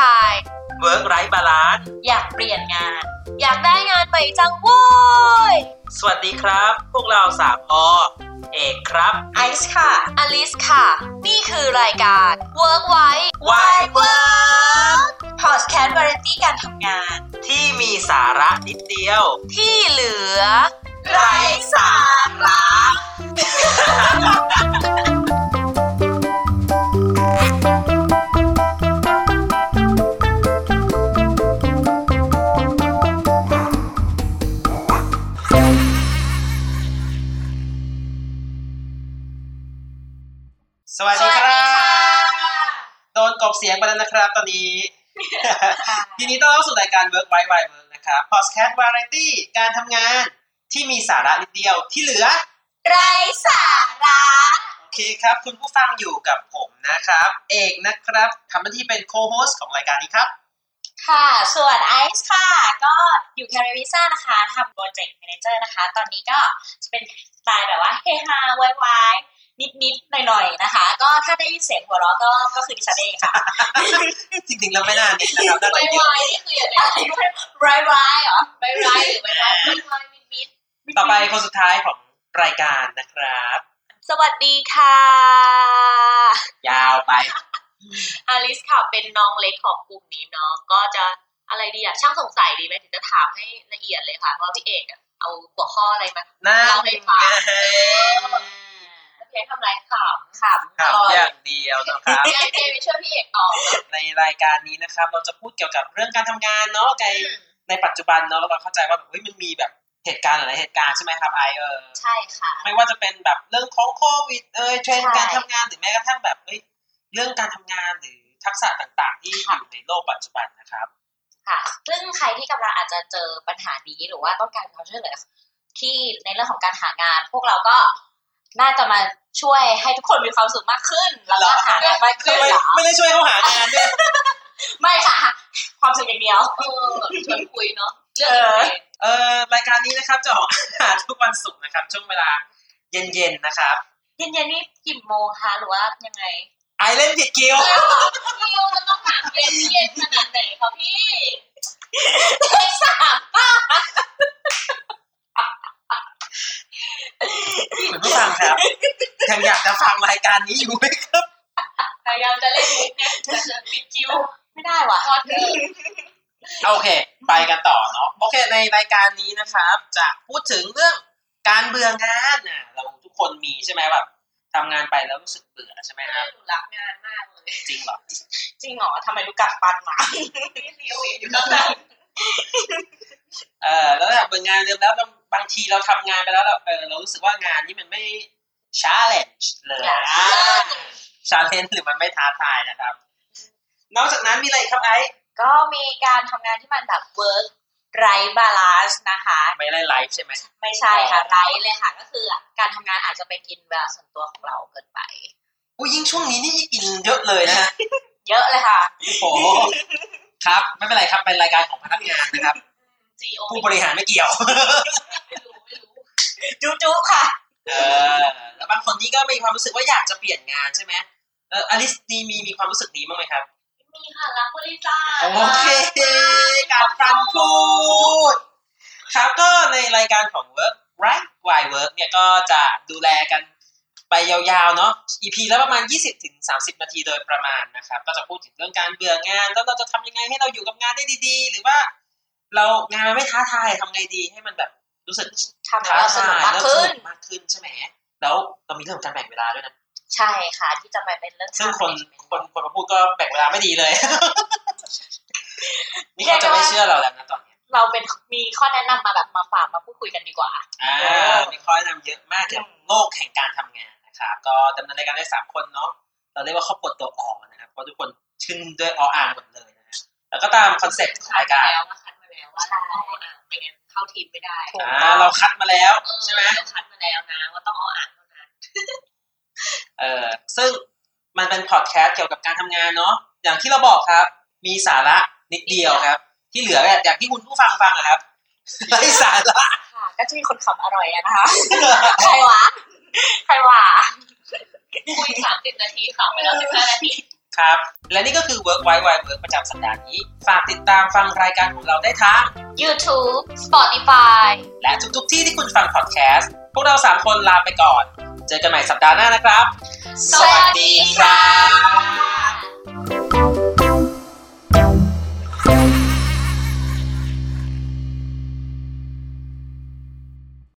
ทาย work ไร้ balance อยากเปลี่ยนงาน อยากได้งานใหม่จังโว้ย สวัสดีครับ พวกเราสามอเอกครับ ไอซ์ค่ะ อลิสค่ะ นี่คือรายการ Work ไว้ Why Work Podcast Variety การทำงาน ที่มีสาระนิดเดียว ที่เหลือ โดนกบเสียงไปแล้วนะครับ ตอนนี้ทีนี้ต้องเข้าสู่รายการ Work by Why Work นะครับ Podcast Variety การทำงานที่มีสาระนิดเดียวที่เหลือ ไร้สาระโอเคครับ คุณผู้ฟังอยู่กับผมนะครับ เอกนะครับทำหน้าที่เป็น co-host ของรายการนี้ครับ ค่ะ ส่วนไอซ์ค่ะ ก็อยู่แคริวิซ่านะคะทำโปรเจกต์ a ม a นเจอร์นะคะ ตอนนี้ก็จะเป็นสไตล์แบบว่าเฮฮาไวาย นิดๆหน่อยๆนะคะ ก็ถ้าได้ยินเสียงหัวเราะก็ก็คือดิฉันเองค่ะจริงๆแล้วไม่น่านิดนะครับน่าจะเยอะนี่คืออย่างไรร้ายร้ายเหรอร้ายร้ายหรือไม่ร้ายร้ายมิดมิดต่อไปคนสุดท้ายของรายการนะครับ สวัสดีค่ะ ยาวไปอลิสค่ะเป็นน้องเล็กของกลุ่มนี้เนาะก็จะอะไรดีอะช่างสงสัยดีไหมถึงจะถามให้ละเอียดเลยค่ะว่าพี่เอกอะเอาหัวข้ออะไรมาน่าเล่าให้ฟังไงแล้ว เพลงทำไรขำขำครับก่อนอย่างเดียวนะครับยายเพลงไปช่วยพี่เอกต่อในรายการนี้นะครับ เราจะพูดเกี่ยวกับเรื่องการทำงานเนาะในในปัจจุบันเนาะเราเข้าใจว่าแบบเฮ้ยมันมีแบบเหตุการณ์หลายๆเหตุการณ์ใช่ไหมครับไอเออใช่ค่ะ ไม่ว่าจะเป็นแบบเรื่องของโควิดเอ่ยเทรนด์ใช่การทำงานหรือแม้กระทั่งแบบเอ้ยเรื่องการทำงานหรือทักษะต่างๆ ที่อค่ะยู่ในโลกปัจจุบันนะครับค่ะซึ่งใครที่กำลังอาจจะเจอปัญหานี้หรือว่าต้องการความช่วยเหลือที่ในเรื่องของการหางาน พวกเราก็ น่าจะมาช่วยให้ทุกคนมีความสุขมากขึ้นแล้วก็หางานมากขึ้นไม่เหรอไม่ได้ช่วยเขาหางานด้วยไม่ค่ะ ความสุขอย่างเดียวเออชวนคุยเนาะเรื่องเอ่อรายการนี้นะครับจะออกอากาศทุกวันศุกร์นะครับ ช่วงเวลาเย็นๆนะครับ เย็นๆนี่กี่โมงคะหรือว่ายังไงไอเล่นผิดคิวคิวมันต้องถามเย็นเย็นขนาดไหนคะพี่เลขสามป้า คุณผู้ฟังครับยังอยากจะฟังรายการนี้อยู่ไหมครับพยายามจะเล่นมุกเนี่ยแต่จะปิดคิวไม่ได้ว่ะทอดเธอโอเค ไปกันต่อเนาะโอเค ในรายการนี้นะครับ จะพูดถึงเรื่องการเบื่องานน่ะ เราทุกคนมีใช่ไหมแบบทำงานไปแล้วรู้สึกเบื่อใช่ไหมครับหนูรักงานมากเลย จริงเหรอ จริงเหรอทำไมดูกัดฟันมาเดียวอยู่ข้างหลังเออแล้วแบบเบื่องานเดิมแล้ว บางบางทีเราทำงานไปแล้วเราเออเรารู้สึกว่างานนี้มันไม่ challenge เลย challenge หรือมันไม่ท้าทายนะครับ นอกจากนั้นมีอะไรอีกครับไอซ์ก็มีการทำงานที่มันแบบ work ไร้ balance นะคะ ไม่ได้ life ใช่ไหมไม่ใช่ค่ะไร้เลยค่ะ ก็คือการทำงานอาจจะไปกินเวลาส่วนตัวของเราเกินไปอุ้ยยิ่งช่วงนี้นี่กินเยอะเลยนะฮะเยอะเลยค่ะโอ้โหครับ ไม่เป็นไรครับเป็นรายการของพนักงานนะครับ CEO ผู้บริหารไม่เกี่ยวไม่รู้ไม่รู้จุ๊จุ๊ค่ะ เออแล้วบางคนนี่ก็มีความรู้สึกว่าอยากจะเปลี่ยนงานใช่ไหมเอออลิสนี่มีมีความรู้สึกนี้บ้างไหมครับ มีค่ะรักบริษัทโอเคกับฟันพูดครับก็ในรายการของ Work Right Why Work เนี่ยก็จะดูแลกันไปยาวๆเนาะ EP แล้วประมาณ 20ถึง30 นาทีโดยประมาณนะครับ ก็จะพูดถึงเรื่องการเบื่องาน แล้วเราจะทำยังไงให้เราอยู่กับงานได้ดีๆ หรือว่า เรางานมันไม่ท้าทายทำไงดีให้มันแบบรู้สึกทำให้เราสนุกมากแล้วขึ้สนนุกมากขึ้นใช่ไหมแล้วเรามีเรื่องของการแบ่งเวลาด้วยนะใช่ค่ะ ที่จะมาเป็นเรื่องซึ่งคน time คนคนมาพูดก็แบ่งเวลาไม่ดีเลยนี่เขาจะไม่เชื่อเราแล้วนะตอนนี้เราเป็นมีข้อแนะนำมาแบบมาฝากมาพูดคุยกันดีกว่าอ่ามีข้อแนะนำเยอะมากเกี่ยวกับโลกแห่งการทำงานนะครับก็ดำเนินรายการได้สามคนเนาะเราเรียกว่าครอบครัวตัว อ นะครับเพราะทุกคนชื่อขึ้นด้วยออ่างหมดเลยนะฮะแล้วก็ตาม concept ของรายการแล้ วคัดมาแล้วว่าต้องเอาอ่างไม่งั้นเข้าทีมไม่ได้อ่าเราคัดมาแล้วเออใช่ไหมเราคัดมาแล้วนะว่าต้องเอาอ่างเท่านั้นเออซึ่งมันเป็นพอดแคสต์เกี่ยวกับการทำงานเนาะอย่างที่เราบอกครับ มีสาระนิดเดียวครับ ที่เหลือเนี่ยอย่างที่คุณผู้ฟังฟังอะครับไร้สาระค่ะก็จะมีคนขำอร่อยอะนะคะ ใครวะ ใครวะคุยสามสิบนาทีขำไปแล้วสิบห้านาที ครับ และนี่ก็คือ Work Wide Wide Work ประจำสัปดาห์นี้ ฝากติดตามฟังรายการของเราได้ทาง YouTube Spotify และทุกๆที่ที่คุณฟังพอดแคสต์ พวกเรา 3 คนลาไปก่อน เจอกันใหม่สัปดาห์หน้านะครับ สวัสดีครับ